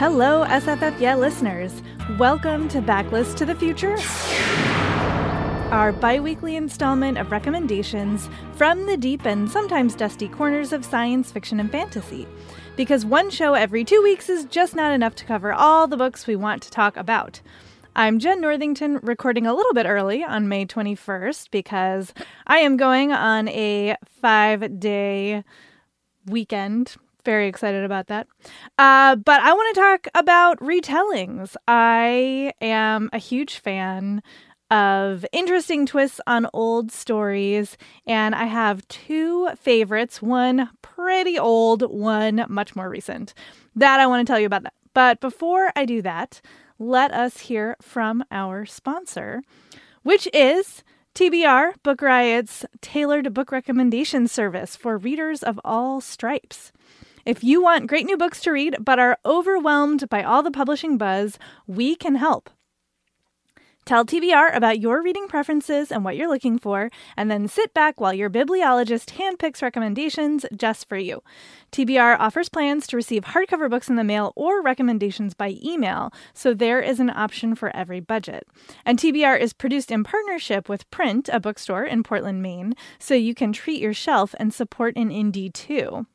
Hello, SFF Yeah listeners. Welcome to Backlist to the Future, our bi weekly installment of recommendations from the deep and sometimes dusty corners of science fiction and fantasy. Because one show every two weeks is just not enough to cover all the books we want to talk about. I'm Jenn Northington, recording a little bit early on May 21st because I am going on a five day weekend very excited about that. Uh, but I want to talk about retellings. I am a huge fan of interesting twists on old stories, and I have two favorites one pretty old, one much more recent. That I want to tell you about that. But before I do that, let us hear from our sponsor, which is TBR Book Riot's tailored book recommendation service for readers of all stripes. If you want great new books to read but are overwhelmed by all the publishing buzz, we can help. Tell TBR about your reading preferences and what you're looking for, and then sit back while your bibliologist handpicks recommendations just for you. TBR offers plans to receive hardcover books in the mail or recommendations by email, so there is an option for every budget. And TBR is produced in partnership with Print, a bookstore in Portland, Maine, so you can treat your shelf and support an indie too.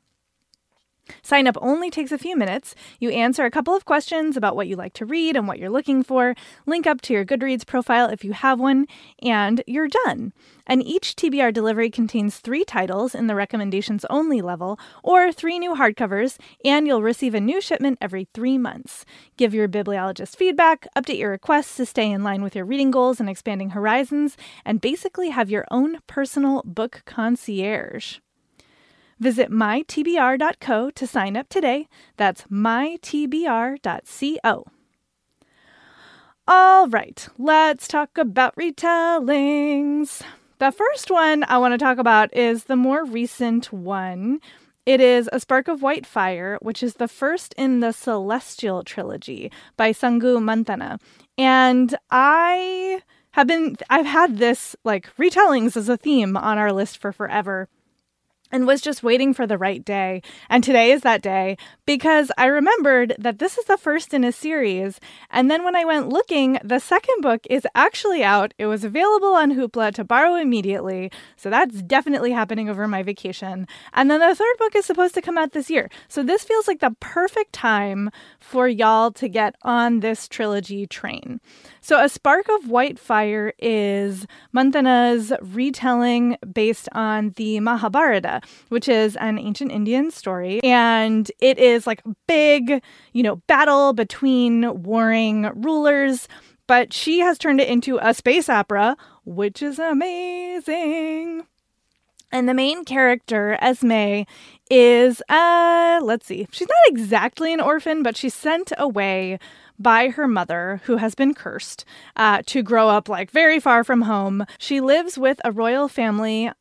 Sign up only takes a few minutes. You answer a couple of questions about what you like to read and what you're looking for, link up to your Goodreads profile if you have one, and you're done. And each TBR delivery contains three titles in the recommendations only level or three new hardcovers, and you'll receive a new shipment every three months. Give your bibliologist feedback, update your requests to stay in line with your reading goals and expanding horizons, and basically have your own personal book concierge. Visit mytbr.co to sign up today. That's mytbr.co. All right, let's talk about retellings. The first one I want to talk about is the more recent one. It is A Spark of White Fire, which is the first in the Celestial trilogy by Sangu Mandanna. And I have been I've had this like retellings as a theme on our list for forever and was just waiting for the right day. And today is that day because I remembered that this is the first in a series. And then when I went looking, the second book is actually out. It was available on Hoopla to borrow immediately. So that's definitely happening over my vacation. And then the third book is supposed to come out this year. So this feels like the perfect time for y'all to get on this trilogy train. So, A Spark of White Fire is Mandanna's retelling based on the Mahabharata, which is an ancient Indian story. And it is like a big, you know, battle between warring rulers. But she has turned it into a space opera, which is amazing. And the main character, Esmae, is, uh, let's see, she's not exactly an orphan, but she's sent away by her mother, who has been cursed, uh, to grow up like very far from home. She lives with a royal family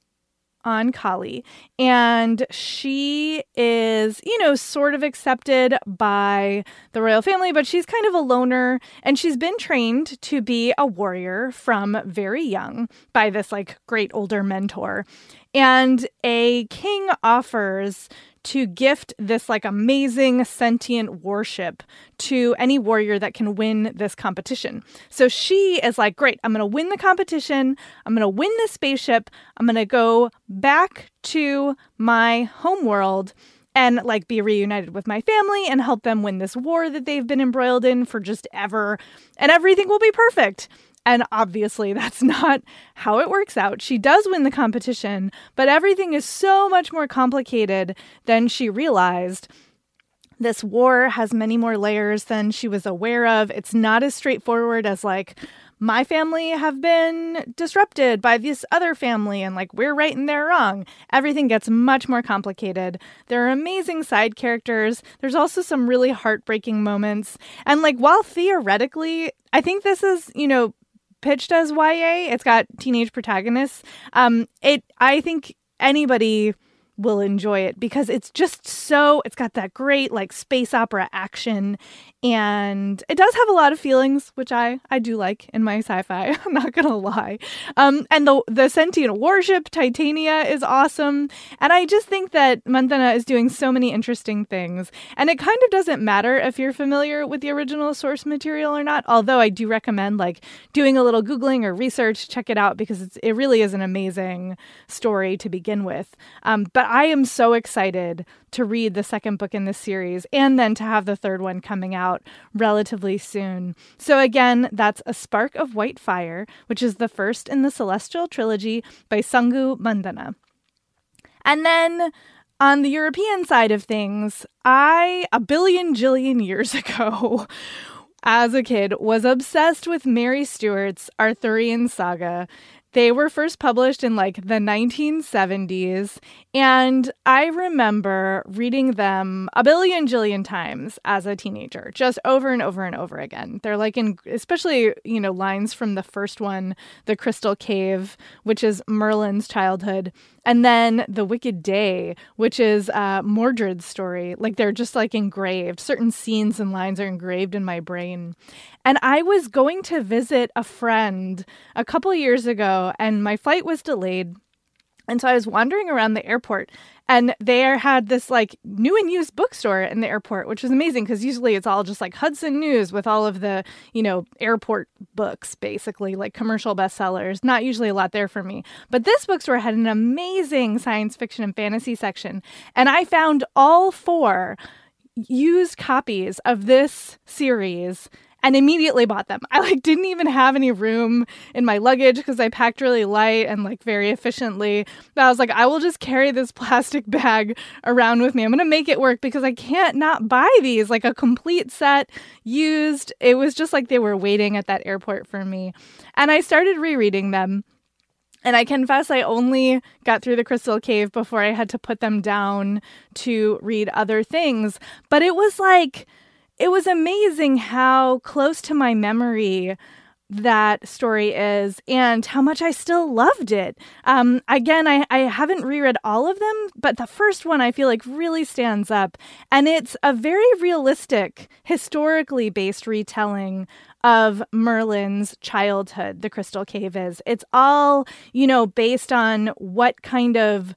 on Kali. And she is, you know, sort of accepted by the royal family, but she's kind of a loner. And she's been trained to be a warrior from very young by this like great older mentor. And a king offers to gift this like amazing sentient warship to any warrior that can win this competition. So she is like, great, I'm going to win the competition. I'm going to win this spaceship. I'm going to go back to my homeworld and like be reunited with my family and help them win this war that they've been embroiled in for just ever. And everything will be perfect. And obviously, that's not how it works out. She does win the competition, but everything is so much more complicated than she realized. This war has many more layers than she was aware of. It's not as straightforward as, like, my family have been disrupted by this other family and like we're right and they're wrong. Everything gets much more complicated. There are amazing side characters. There's also some really heartbreaking moments. And like while theoretically, I think this is, you know, pitched as YA, it's got teenage protagonists. Um it I think anybody will enjoy it because it's just so it's got that great like space opera action and it does have a lot of feelings which i i do like in my sci-fi i'm not gonna lie. Um and the the sentient warship titania is awesome. And i just think that Mandanna is doing so many interesting things. And it kind of doesn't matter if you're familiar with the original source material or not although i do recommend like doing a little googling or research check it out because it really is an amazing story to begin with. Um but I am so excited to read the second book in this series and then to have the third one coming out relatively soon. So, again, that's A Spark of White Fire, which is the first in the Celestial Trilogy by Sangu Mandanna. And then on the European side of things, I, a billion jillion years ago, as a kid, was obsessed with Mary Stewart's Arthurian saga. They were first published in like the 1970s. And I remember reading them a billion jillion times as a teenager, just over and over and over again. They're like in, especially, you know, lines from the first one, The Crystal Cave, which is Merlin's childhood. And then The Wicked Day, which is uh, Mordred's story. Like they're just like engraved. Certain scenes and lines are engraved in my brain. And I was going to visit a friend a couple years ago, and my flight was delayed. And so I was wandering around the airport and there had this like new and used bookstore in the airport, which was amazing because usually it's all just like Hudson News with all of the, you know, airport books, basically, like commercial bestsellers. Not usually a lot there for me. But this bookstore had an amazing science fiction and fantasy section. And I found all four used copies of this series and immediately bought them. I like didn't even have any room in my luggage because I packed really light and like very efficiently. But I was like, I will just carry this plastic bag around with me. I'm gonna make it work because I can't not buy these like a complete set used. It was just like they were waiting at that airport for me. And I started rereading them. And I confess I only got through the Crystal Cave before I had to put them down to read other things. But it was like it was amazing how close to my memory that story is and how much I still loved it. Um, again, I, I haven't reread all of them, but the first one I feel like really stands up. And it's a very realistic, historically based retelling of Merlin's childhood, the Crystal Cave is. It's all, you know, based on what kind of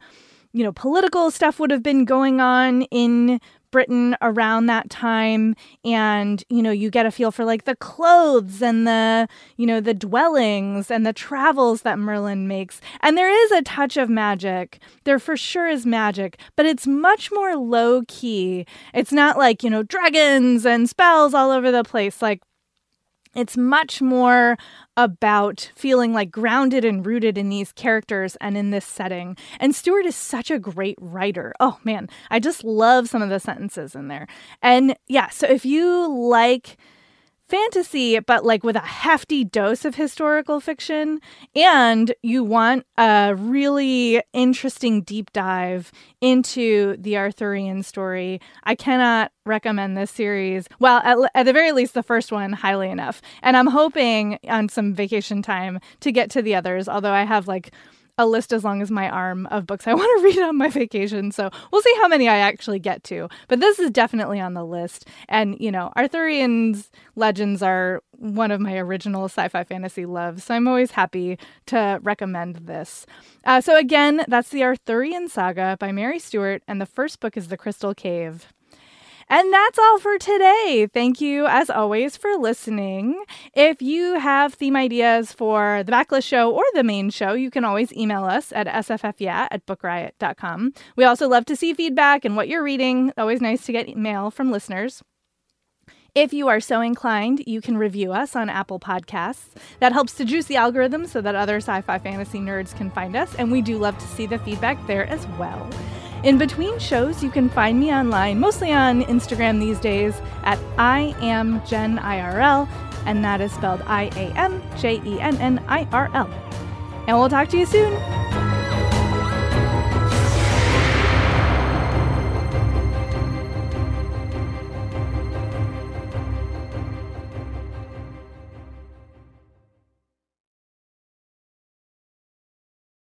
you know, political stuff would have been going on in Britain around that time and you know you get a feel for like the clothes and the you know the dwellings and the travels that Merlin makes. And there is a touch of magic. There for sure is magic but it's much more low key it's not like you know dragons and spells all over the place. Like it's much more about feeling like grounded and rooted in these characters and in this setting. And Stewart is such a great writer. Oh man, I just love some of the sentences in there. And yeah, so if you like fantasy, but like with a hefty dose of historical fiction, and you want a really interesting deep dive into the Arthurian story, I cannot recommend this series. Well, at, at the very least, the first one highly enough. And I'm hoping on some vacation time to get to the others, although I have like a list as long as my arm of books I want to read on my vacation. So we'll see how many I actually get to. But this is definitely on the list. And, you know, Arthurian's legends are one of my original sci fi fantasy loves. So I'm always happy to recommend this. Uh, so again, that's the Arthurian Saga by Mary Stewart. And the first book is The Crystal Cave. And that's all for today. Thank you, as always, for listening. If you have theme ideas for the backlist show or the main show, you can always email us at sffyeah at bookriot.com. We also love to see feedback and what you're reading. Always nice to get email from listeners. If you are so inclined, you can review us on Apple Podcasts. That helps to juice the algorithm so that other sci fi fantasy nerds can find us, and we do love to see the feedback there as well. In between shows, you can find me online, mostly on Instagram these days, at I am Jen IRL. and that is spelled I A M J E N N I R L. And we'll talk to you soon.